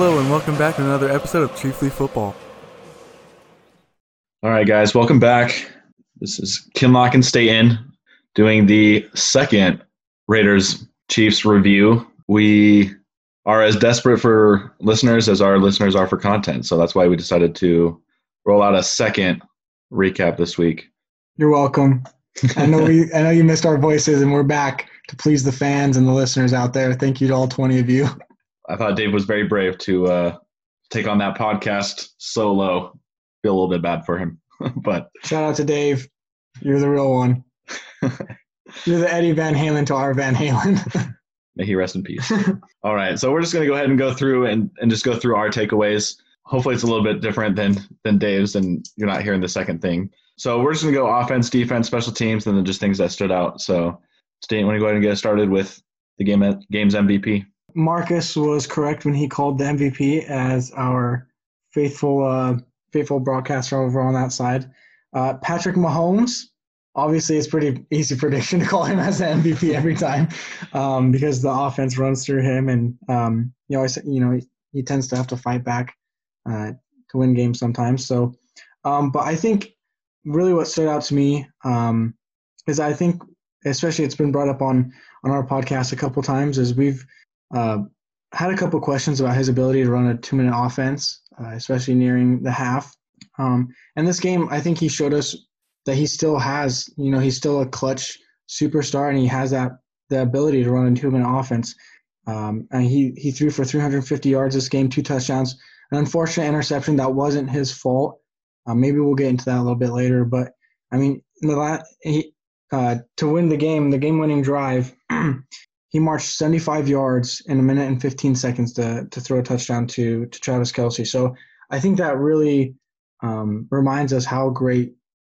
Hello and welcome back to another episode of Chiefly Football. All right, guys, welcome back. This is Kinlock and Staten doing the second Raiders Chiefs review. We are as desperate for listeners as our listeners are for content, so that's why we decided to roll out a second recap this week. You're welcome. I know we I know you missed our voices and we're back to please the fans and the listeners out there. Thank you to all 20 of you. I thought Dave was very brave to uh, take on that podcast solo. Feel a little bit bad for him, but Shout out to Dave. You're the real one. You're the Eddie Van Halen to our Van Halen. may he rest in peace. All right, so we're just going to go ahead and go through and, and just go through our takeaways. Hopefully, it's a little bit different than than Dave's, and you're not hearing the second thing. So we're just going to go offense, defense, special teams, and then just things that stood out. So, State, want to go ahead and get started with the game game's MVP? Marcus was correct when he called the MVP as our faithful uh, faithful broadcaster over on that side. Uh, Patrick Mahomes, obviously, it's pretty easy prediction to call him as the MVP every time um, because the offense runs through him, and um, you know, you know, he, he tends to have to fight back uh, to win games sometimes. So, um, but I think really what stood out to me um, is I think, especially it's been brought up on on our podcast a couple times, is we've uh, had a couple questions about his ability to run a two minute offense, uh, especially nearing the half. Um, and this game, I think he showed us that he still has, you know, he's still a clutch superstar and he has that the ability to run a two minute offense. Um, and he, he threw for 350 yards this game, two touchdowns. An unfortunate interception that wasn't his fault. Uh, maybe we'll get into that a little bit later. But I mean, the last, he, uh, to win the game, the game-winning drive, he marched 75 yards in a minute and 15 seconds to to throw a touchdown to to Travis Kelce. So I think that really um, reminds us how great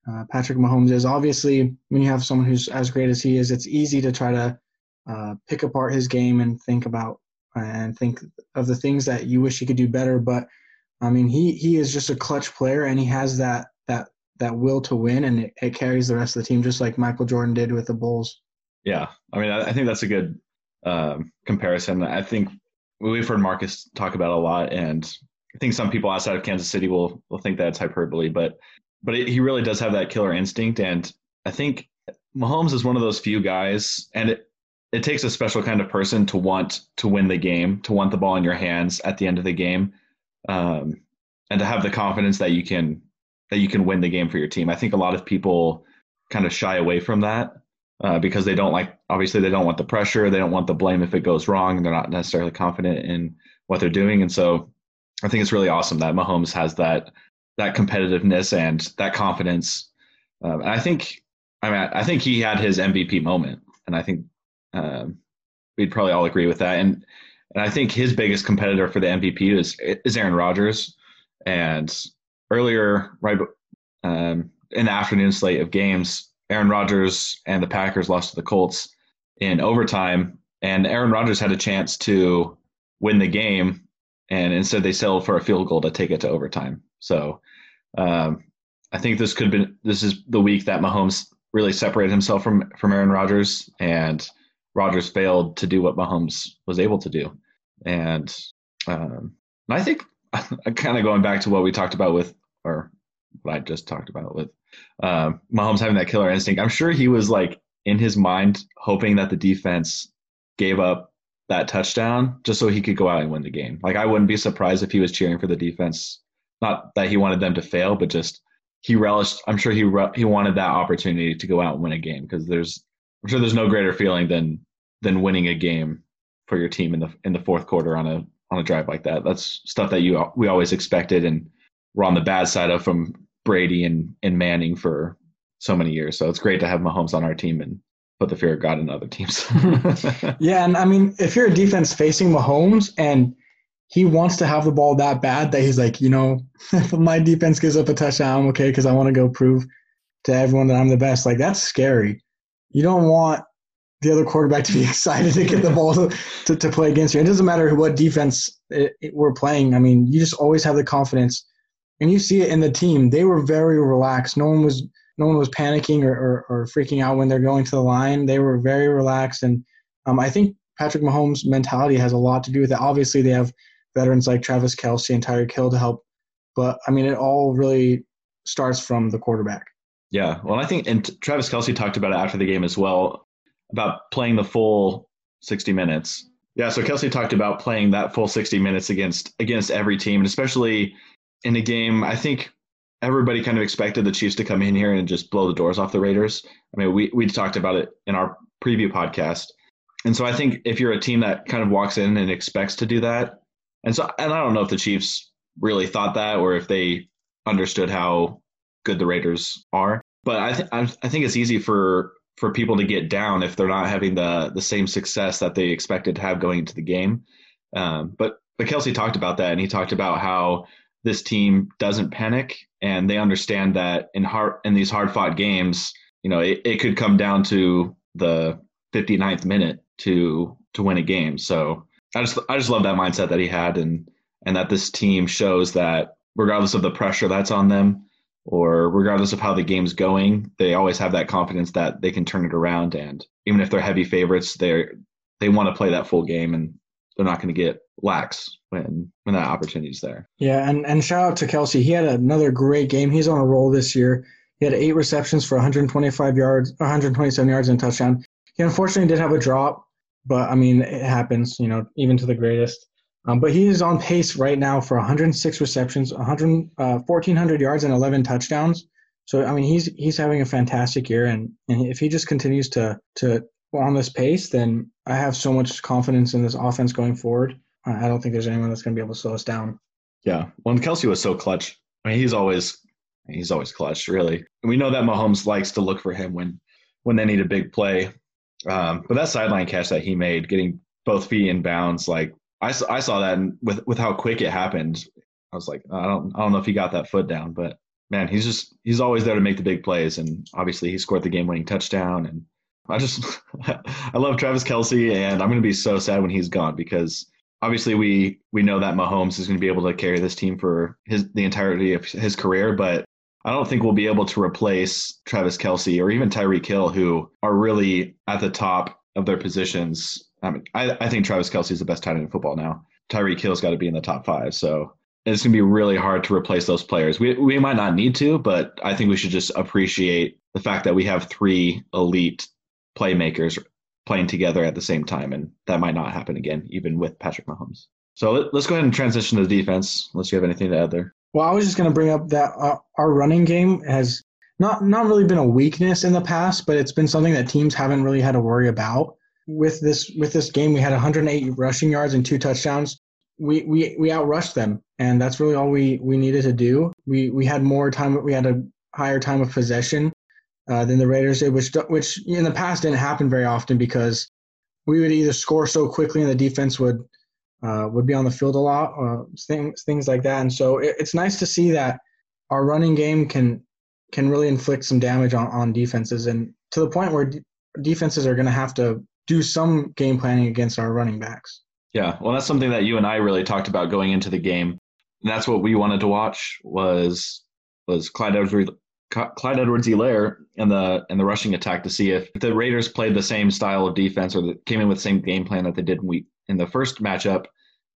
uh, Patrick Mahomes is. Obviously, when you have someone who's as great as he is, it's easy to try to uh, pick apart his game and think about and think of the things that you wish he could do better. But I mean, he he is just a clutch player, and he has that that that will to win, and it, it carries the rest of the team, just like Michael Jordan did with the Bulls. Yeah, I mean, I, I think that's a good um, comparison. I think we've heard Marcus talk about a lot, and I think some people outside of Kansas City will will think that's hyperbole, but but it, he really does have that killer instinct, and I think Mahomes is one of those few guys, and it it takes a special kind of person to want to win the game, to want the ball in your hands at the end of the game, um, and to have the confidence that you can that you can win the game for your team. I think a lot of people kind of shy away from that uh, because they don't like obviously they don't want the pressure they don't want the blame if it goes wrong they're not necessarily confident in what they're doing and so i think it's really awesome that mahomes has that that competitiveness and that confidence. Um, and i think i mean i think he had his mvp moment and i think um, we'd probably all agree with that and and i think his biggest competitor for the mvp is is aaron rodgers and earlier right um, in the afternoon slate of games Aaron Rodgers and the Packers lost to the Colts in overtime, and Aaron Rodgers had a chance to win the game, and instead they settled for a field goal to take it to overtime. So um, I think this could be this is the week that Mahomes really separated himself from from Aaron Rodgers, and Rodgers failed to do what Mahomes was able to do, and um, and I think kind of going back to what we talked about with or what I just talked about with um, Mahomes having that killer instinct. I'm sure he was like in his mind hoping that the defense gave up that touchdown just so he could go out and win the game. Like I wouldn't be surprised if he was cheering for the defense. Not that he wanted them to fail, but just he relished. I'm sure he re- he wanted that opportunity to go out and win a game because there's I'm sure there's no greater feeling than than winning a game for your team in the in the fourth quarter on a on a drive like that. That's stuff that you we always expected and we're on the bad side of from Brady and, and Manning for so many years. So it's great to have Mahomes on our team and put the fear of God in other teams. yeah, and I mean, if you're a defense facing Mahomes and he wants to have the ball that bad that he's like, you know, if my defense gives up a touchdown, I'm okay because I want to go prove to everyone that I'm the best. Like that's scary. You don't want the other quarterback to be excited to get the ball to, to, to play against you. It doesn't matter what defense it, it, we're playing. I mean, you just always have the confidence and you see it in the team. They were very relaxed. No one was no one was panicking or, or, or freaking out when they're going to the line. They were very relaxed, and um, I think Patrick Mahomes' mentality has a lot to do with it. Obviously, they have veterans like Travis Kelce and Tyreek Hill to help. But I mean, it all really starts from the quarterback. Yeah, well, I think and Travis Kelce talked about it after the game as well about playing the full 60 minutes. Yeah, so Kelce talked about playing that full 60 minutes against against every team, and especially in a game. I think everybody kind of expected the Chiefs to come in here and just blow the doors off the Raiders. I mean, we we talked about it in our preview podcast, and so I think if you're a team that kind of walks in and expects to do that, and so and I don't know if the Chiefs really thought that or if they understood how good the Raiders are, but I th- I think it's easy for for people to get down if they're not having the the same success that they expected to have going into the game. Um, but but Kelce talked about that, and he talked about how this team doesn't panic and they understand that in hard in these hard fought games, you know, it, it could come down to the 59th minute to to win a game. So I just I just love that mindset that he had and and that this team shows that regardless of the pressure that's on them, or regardless of how the game's going, they always have that confidence that they can turn it around. And even if they're heavy favorites, they're they want to play that full game, and they're not going to get lax when when that opportunity's there. Yeah, and and shout out to Kelce. He had another great game. He's on a roll this year. He had eight receptions for 125 yards, 127 yards and touchdown. He unfortunately did have a drop, but I mean it happens, you know, even to the greatest. Um, but he is on pace right now for 106 receptions, 100, uh, 1,400 yards, and 11 touchdowns. So I mean, he's he's having a fantastic year, and, and if he just continues to to on this pace, then I have so much confidence in this offense going forward. I don't think there's anyone that's going to be able to slow us down. Yeah, when Kelce was so clutch, I mean, he's always he's always clutch, really. And we know that Mahomes likes to look for him when when they need a big play. Um, but that sideline catch that he made, getting both feet in bounds, like I, I saw that with with how quick it happened. I was like, I don't I don't know if he got that foot down, but man, he's just he's always there to make the big plays, and obviously he scored the game winning touchdown. And I just I love Travis Kelce, and I'm going to be so sad when he's gone because obviously we we know that Mahomes is going to be able to carry this team for his the entirety of his career, but I don't think we'll be able to replace Travis Kelce or even Tyreek Hill, who are really at the top of their positions I mean, I, I think Travis Kelce is the best tight end in football now. Tyreek Hill's got to be in the top five. So it's going to be really hard to replace those players. We, we might not need to, but I think we should just appreciate the fact that we have three elite playmakers playing together at the same time. And that might not happen again, even with Patrick Mahomes. So let, us go ahead and transition to the defense, unless you have anything to add there. Well, I was just going to bring up that uh, our running game has not not really been a weakness in the past, but it's been something that teams haven't really had to worry about with this with this game, we had 108 rushing yards and two touchdowns. We we we outrushed them, and that's really all we we needed to do. We we had more time. We had a higher time of possession uh, than the Raiders did, which which in the past didn't happen very often because we would either score so quickly and the defense would uh, would be on the field a lot, uh, things things like that. And so it, it's nice to see that our running game can can really inflict some damage on, on defenses, and to the point where defenses are going to have to do some game planning against our running backs. Yeah, well, that's something that you and I really talked about going into the game. And that's what we wanted to watch was was Clyde Edwards Clyde Edwards-Helaire and the and the rushing attack to see if the Raiders played the same style of defense or the, came in with the same game plan that they did in week in the first matchup,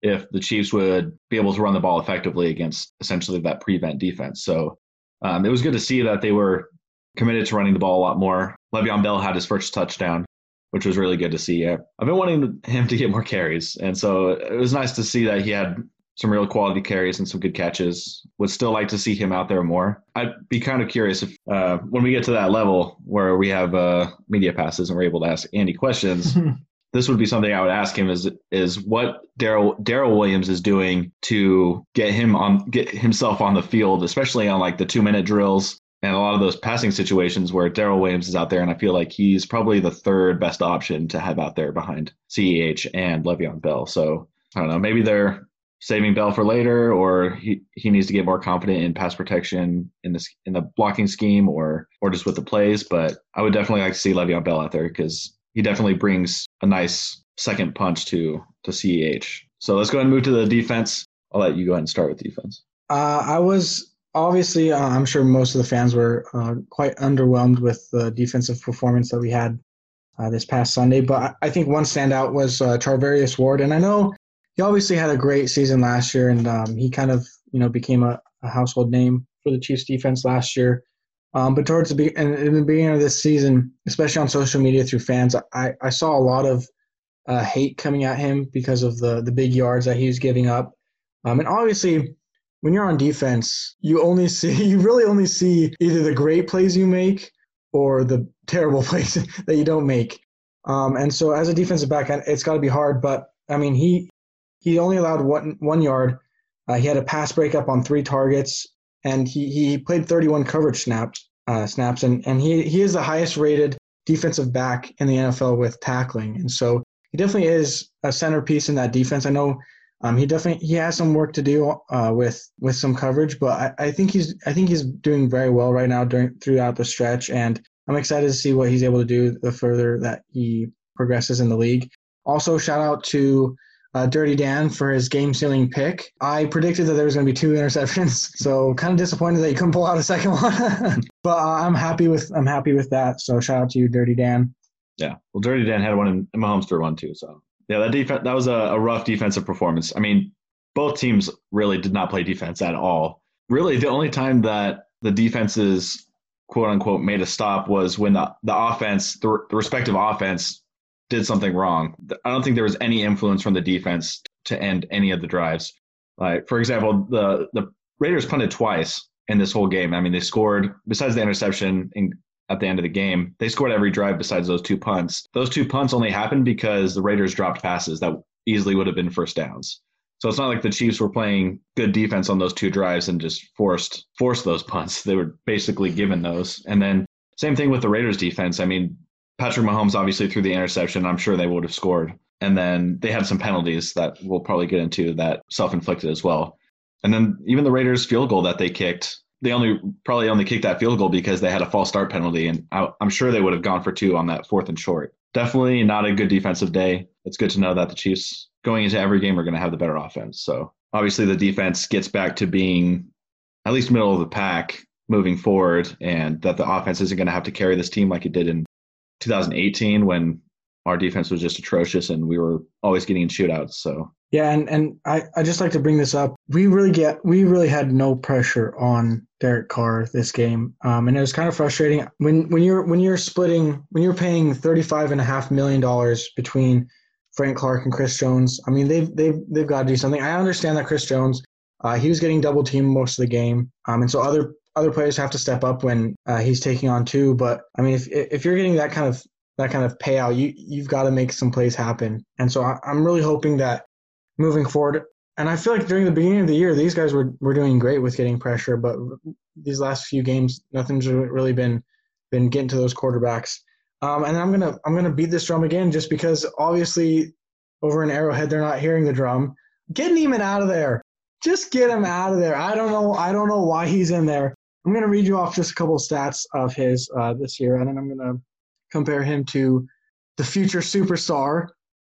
if the Chiefs would be able to run the ball effectively against essentially that prevent defense. So um, it was good to see that they were committed to running the ball a lot more. Le'Veon Bell had his first touchdown which was really good to see. I've been wanting him to get more carries, and so it was nice to see that he had some real quality carries and some good catches. Would still like to see him out there more. I'd be kind of curious if uh, when we get to that level where we have uh, media passes and we're able to ask Andy questions. this would be something I would ask him is is what Daryl Darrel Williams is doing to get him on get himself on the field, especially on like the two minute drills and a lot of those passing situations where Darrel Williams is out there, and I feel like he's probably the third best option to have out there behind CEH and Le'Veon Bell. So I don't know, maybe they're saving Bell for later, or he, he needs to get more confident in pass protection in this in the blocking scheme, or or just with the plays. But I would definitely like to see Le'Veon Bell out there because he definitely brings a nice second punch to to CEH. So let's go ahead and move to the defense. I'll let you go ahead and start with defense. Uh, I was obviously, uh, I'm sure most of the fans were uh, quite underwhelmed with the defensive performance that we had uh, this past Sunday. But I think one standout was uh, Charvarius Ward, and I know he obviously had a great season last year, and um, he kind of you know became a, a, household name for the Chiefs defense last year. Um, but towards the be- in, in the beginning of this season, especially on social media through fans, I, I saw a lot of uh, hate coming at him because of the the big yards that he was giving up. Um, and obviously, when you're on defense, you only see you really only see either the great plays you make or the terrible plays that you don't make. Um, and so, as a defensive back, it's got to be hard. But I mean, he he only allowed one one yard. Uh, he had a pass breakup on three targets, and he he played 31 coverage snaps uh, snaps, and and he he is the highest rated defensive back in the NFL with tackling. And so he definitely is a centerpiece in that defense. I know um, he definitely he has some work to do uh, with with some coverage, but I, I think he's I think he's doing very well right now during throughout the stretch, and I'm excited to see what he's able to do the further that he progresses in the league. Also, shout out to uh, Dirty Dan for his game sealing pick. I predicted that there was going to be two interceptions, so kind of disappointed that he couldn't pull out a second one. but uh, I'm happy with I'm happy with that. So shout out to you, Dirty Dan. Yeah, well, Dirty Dan had one and Mahomes threw one too. So yeah, that defense that was a, a rough defensive performance. I mean, both teams really did not play defense at all. Really, the only time that the defenses quote unquote made a stop was when the, the offense, the, the respective offense, did something wrong. I don't think there was any influence from the defense to end any of the drives. Like for example, the the Raiders punted twice in this whole game. I mean, they scored besides the interception in at the end of the game. They scored every drive besides those two punts. Those two punts only happened because the Raiders dropped passes that easily would have been first downs. So it's not like the Chiefs were playing good defense on those two drives and just forced forced those punts. They were basically given those. And then same thing with the Raiders defense. I mean, Patrick Mahomes obviously threw the interception. I'm sure they would have scored. And then they had some penalties that we'll probably get into that self-inflicted as well. And then even the Raiders field goal that they kicked, they only probably only kicked that field goal because they had a false start penalty, and I, am sure they would have gone for two on that fourth and short. Definitely not a good defensive day. It's good to know that the Chiefs going into every game are going to have the better offense. So obviously the defense gets back to being at least middle of the pack moving forward, and that the offense isn't going to have to carry this team like it did in 2018 when our defense was just atrocious and we were always getting in shootouts. So yeah, and, and I, I just like to bring this up. We really get we really had no pressure on Derek Carr this game. Um, and it was kind of frustrating when when you're when you're splitting when you're paying thirty five and a half million dollars between Frank Clark and Chris Jones. I mean they've they've they've got to do something. I understand that Chris Jones uh, he was getting double teamed most of the game. Um, and so other other players have to step up when uh, he's taking on two. But I mean, if if you're getting that kind of that kind of payout, you you've got to make some plays happen. And so I, I'm really hoping that moving forward. And I feel like during the beginning of the year, these guys were, were doing great with getting pressure, but these last few games, nothing's really been been getting to those quarterbacks. Um, and I'm gonna I'm gonna beat this drum again, just because obviously over in Arrowhead they're not hearing the drum. Get Niemann out of there. Just get him out of there. I don't know. I don't know why he's in there. I'm gonna read you off just a couple of stats of his uh, this year, and then I'm gonna compare him to the future superstar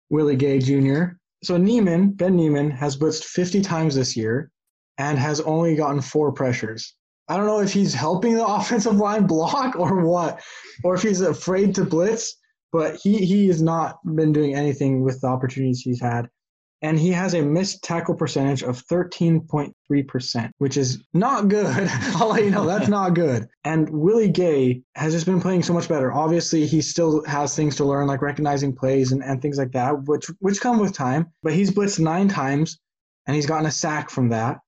Willie Gay Jr so Niemann, Ben Niemann, has blitzed 50 times this year and has only gotten four pressures. I don't know if he's helping the offensive line block or what, or if he's afraid to blitz, but he, he has not been doing anything with the opportunities he's had and he has a missed tackle percentage of 13.3%, which is not good. I'll let you know that's not good. And Willie Gay has just been playing so much better. Obviously, he still has things to learn, like recognizing plays and, and things like that, which which come with time. But he's blitzed nine times, and he's gotten a sack from that.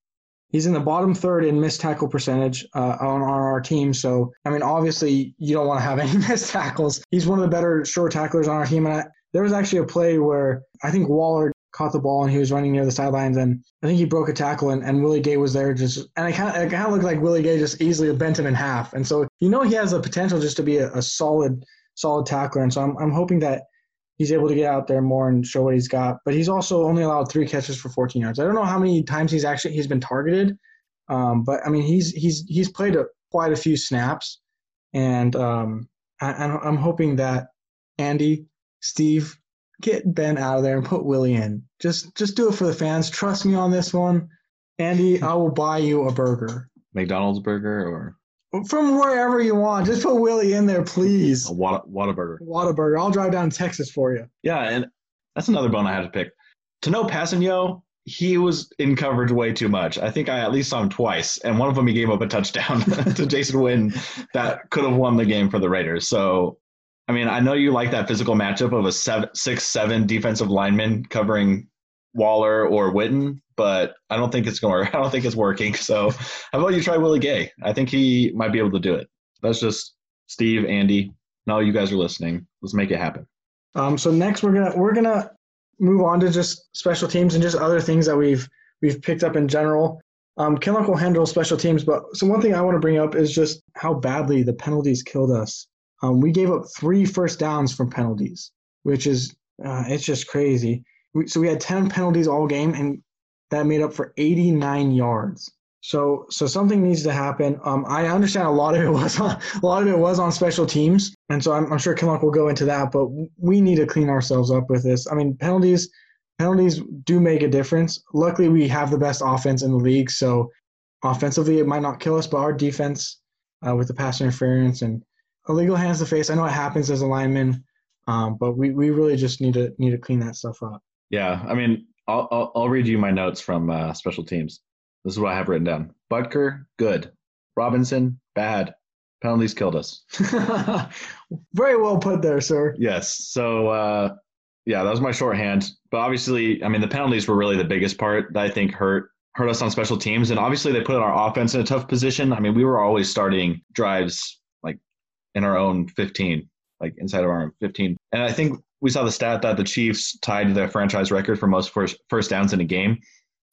He's in the bottom third in missed tackle percentage uh, on, on our team. So, I mean, obviously, you don't want to have any missed tackles. He's one of the better short tacklers on our team. And I, there was actually a play where I think Waller caught the ball and he was running near the sidelines and I think he broke a tackle and, and Willie Gay was there just and I kind of kind of looked like Willie Gay just easily bent him in half. And so you know he has the potential just to be a, a solid solid tackler. And so I'm I'm hoping that he's able to get out there more and show what he's got. But he's also only allowed three catches for 14 yards. I don't know how many times he's actually he's been targeted um, but I mean he's he's he's played a, quite a few snaps. And um, I, I'm hoping that Andy Steve get Ben out of there and put Willie in. Just just do it for the fans. Trust me on this one. Andy, I will buy you a burger. McDonald's burger or from wherever you want. Just put Willie in there, please. A Whataburger. Whataburger. I'll drive down to Texas for you. Yeah, and that's another bone I had to pick. Tanoh Kpassagnon, he was in coverage way too much. I think I at least saw him twice, and one of them he gave up a touchdown to Jason Witten that could have won the game for the Raiders. So, I mean, I know you like that physical matchup of a seven, six, seven defensive lineman covering Waller or Witten, but I don't think it's going. I don't think it's working. So, how about you try Willie Gay? I think he might be able to do it. That's just Steve, Andy. No, you guys are listening. Let's make it happen. Um, so next we're gonna we're gonna move on to just special teams and just other things that we've we've picked up in general. Um, Kinlock will handle special teams, but so one thing I want to bring up is just how badly the penalties killed us. Um, we gave up three first downs from penalties, which is uh, it's just crazy. We, so we had ten penalties all game, and that made up for 89 yards. So so something needs to happen. Um, I understand a lot of it was on a lot of it was on special teams, and so I'm, I'm sure Kinlock will go into that. But we need to clean ourselves up with this. I mean, penalties penalties do make a difference. Luckily, we have the best offense in the league, so offensively it might not kill us, but our defense uh, with the pass interference and illegal hands to face, I know it happens as a lineman, um, but we, we really just need to need to clean that stuff up. Yeah, I mean, I'll I'll, I'll read you my notes from uh, special teams. This is what I have written down. Butker, good. Robinson, bad. Penalties killed us. Very well put there, sir. Yes. So, uh, yeah, that was my shorthand. But obviously, I mean, the penalties were really the biggest part that I think hurt hurt us on special teams. And obviously, they put our offense in a tough position. I mean, we were always starting drives in our own 15, like inside of our own 15. And I think we saw the stat that the Chiefs tied their franchise record for most first first downs in a game.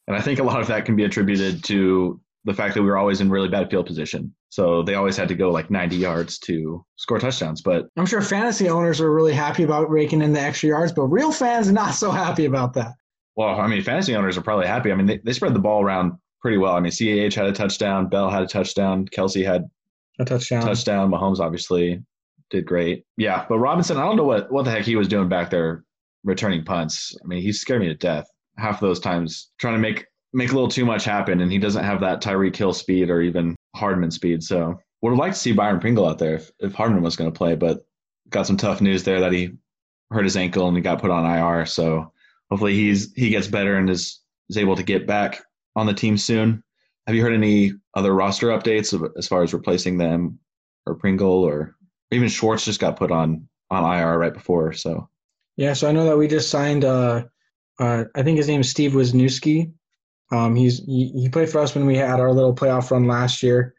And I think a lot of that can be attributed to the fact that we were always in really bad field position. So they always had to go like 90 yards to score touchdowns. But I'm sure fantasy owners are really happy about raking in the extra yards, but real fans are not so happy about that. Well, I mean, fantasy owners are probably happy. I mean, they, they spread the ball around pretty well. I mean, CEH had a touchdown, Bell had a touchdown, Kelce had a touchdown. Touchdown. Mahomes obviously did great. Yeah, but Robinson, I don't know what what the heck he was doing back there returning punts. I mean, he scared me to death half of those times trying to make make a little too much happen, and he doesn't have that Tyreek Hill speed or even Hardman speed. So would have liked to see Byron Pringle out there if, if Hardman was going to play, but got some tough news there that he hurt his ankle and he got put on IR. So hopefully he's he gets better and is is able to get back on the team soon. Have you heard any other roster updates as far as replacing them or Pringle or even Schwartz just got put on on IR right before? So yeah, so I know that we just signed. Uh, uh, I think his name is Steve Wisniewski. Um, he's he, he, played for us when we had our little playoff run last year.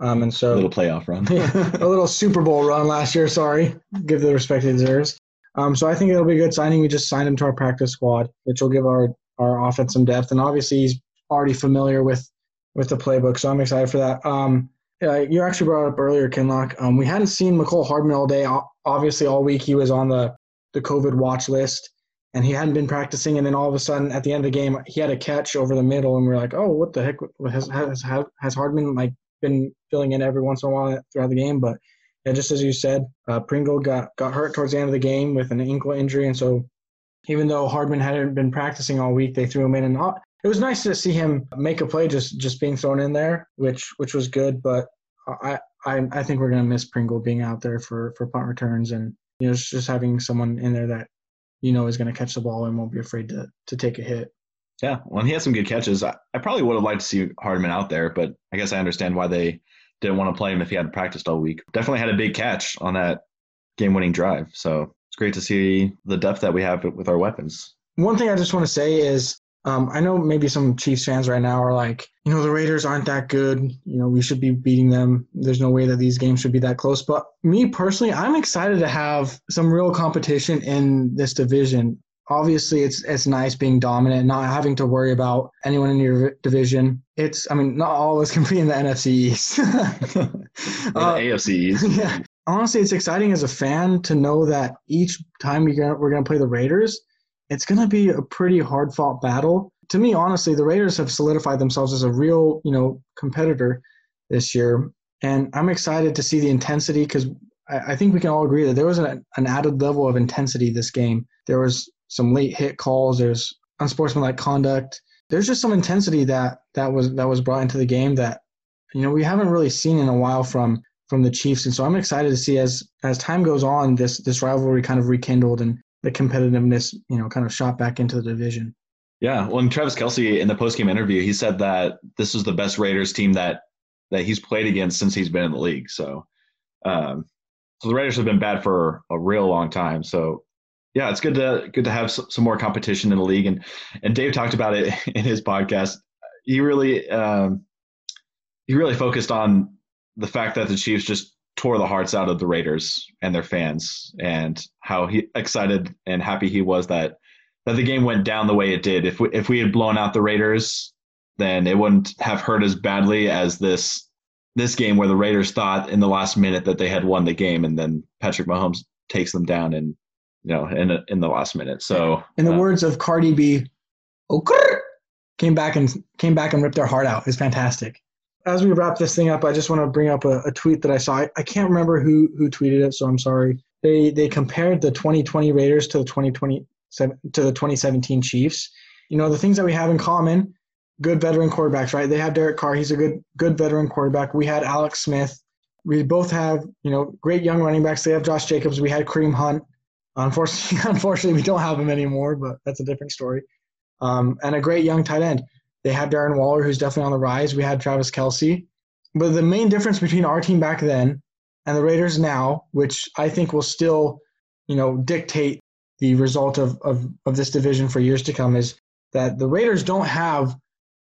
Um, and so a little playoff run, a little Super Bowl run last year. Sorry, give the respect he deserves. Um, so I think it'll be a good signing. We just signed him to our practice squad, which will give our our offense some depth. And obviously, he's already familiar with with the playbook, so I'm excited for that. Um, you actually brought up earlier, Kinlock. Um, we hadn't seen Mecole Hardman all day. Obviously, all week he was on the the COVID watch list and he hadn't been practicing. And then all of a sudden, at the end of the game, he had a catch over the middle, and we are like, "Oh, what the heck has has has Hardman like been filling in every once in a while throughout the game?" But yeah, just as you said, uh, Pringle got got hurt towards the end of the game with an ankle injury, and so even though Hardman hadn't been practicing all week, they threw him in, and it was nice to see him make a play just just being thrown in there, which which was good. But I I, I think we're gonna miss Pringle being out there for for punt returns and you know just having someone in there that you know is going to catch the ball and won't be afraid to to take a hit. Yeah, well, he had some good catches. I, I probably would have liked to see Hardman out there, but I guess I understand why they didn't want to play him if he hadn't practiced all week. Definitely had a big catch on that game-winning drive. So it's great to see the depth that we have with our weapons. One thing I just want to say is um, I know maybe some Chiefs fans right now are like, you know, the Raiders aren't that good. You know, we should be beating them. There's no way that these games should be that close. But me personally, I'm excited to have some real competition in this division. Obviously, it's it's nice being dominant, not having to worry about anyone in your division. It's, I mean, not all of us can be in the NFC East. uh, AFC East. Yeah. Honestly, it's exciting as a fan to know that each time we're gonna, we're going to play the Raiders – it's going to be a pretty hard fought battle. To me, honestly, the Raiders have solidified themselves as a real, you know, competitor this year, and I'm excited to see the intensity because I, I, think we can all agree that there was an, an added level of intensity this game. There was some late hit calls. There's unsportsmanlike conduct. There's just some intensity that that was that was brought into the game that you know we haven't really seen in a while from from the Chiefs, and so I'm excited to see as as time goes on this this rivalry kind of rekindled and the competitiveness, you know, kind of shot back into the division. Yeah, well, and Travis Kelce in the postgame interview, he said that this is the best Raiders team that that he's played against since he's been in the league. So, um, so the Raiders have been bad for a real long time. So, yeah, it's good to good to have some, more competition in the league. And and Dave talked about it in his podcast. He really um, he really focused on the fact that the Chiefs just tore the hearts out of the Raiders and their fans, and how he excited and happy he was that that the game went down the way it did. If we if we had blown out the Raiders, then it wouldn't have hurt as badly as this this game where the Raiders thought in the last minute that they had won the game, and then Patrick Mahomes takes them down and you know in in the last minute. So in the uh, words of Cardi B, okay, came back and came back and ripped their heart out. It's fantastic. As we wrap this thing up, I just want to bring up a, a tweet that I saw. I, I can't remember who who tweeted it, so I'm sorry. They they compared the 2020 Raiders to the 2020 to the 2017 Chiefs. You know the things that we have in common good veteran quarterbacks, right? They have Derek Carr. He's a good good veteran quarterback. We had Alex Smith. We both have, you know, great young running backs. They have Josh Jacobs. We had Kareem Hunt. Unfortunately, unfortunately, we don't have him anymore, but that's a different story. Um, and a great young tight end. They have Darren Waller, who's definitely on the rise. We had Travis Kelce. But the main difference between our team back then and the Raiders now, which I think will still, you know, dictate the result of, of, of this division for years to come, is that the Raiders don't have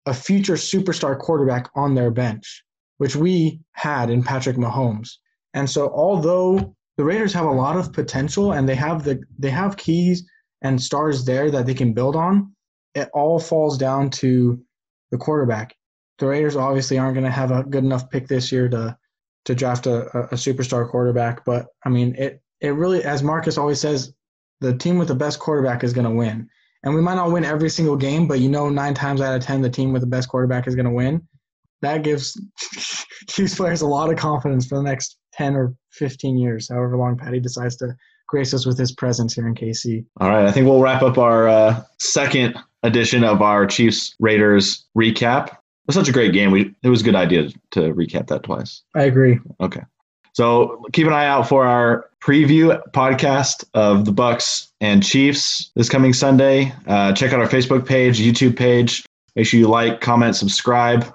a future superstar quarterback on their bench, which we had in Patrick Mahomes. And so although the Raiders have a lot of potential and they have the they have keys and stars there that they can build on, it all falls down to the quarterback. The Raiders obviously aren't going to have a good enough pick this year to to draft a, a superstar quarterback, but I mean it it really as Marcus always says, the team with the best quarterback is going to win and we might not win every single game, but you know, nine times out of ten, the team with the best quarterback is going to win. That gives Chiefs players a lot of confidence for the next ten or fifteen years, however long Patty decides to grace us with his presence here in KC. All right, I think we'll wrap up our uh, second edition of our Chiefs Raiders recap. It was such a great game. We it was a good idea to recap that twice. I agree. Okay. So keep an eye out for our preview podcast of the Bucs and Chiefs this coming Sunday. Uh, check out our Facebook page, YouTube page. Make sure you like, comment, subscribe.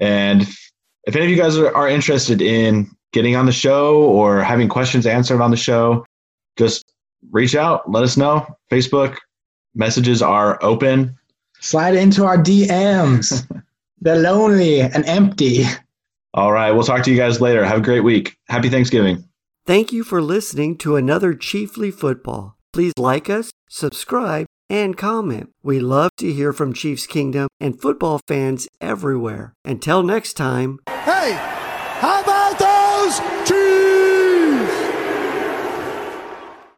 And if any of you guys are, are interested in getting on the show or having questions answered on the show, just reach out, let us know. Facebook messages are open. Slide into our DMs. They're lonely and empty. All right. We'll talk to you guys later. Have a great week. Happy Thanksgiving. Thank you for listening to another Chiefly Football. Please like us, subscribe, and comment. We love to hear from Chiefs Kingdom and football fans everywhere. Until next time. Hey, how about those?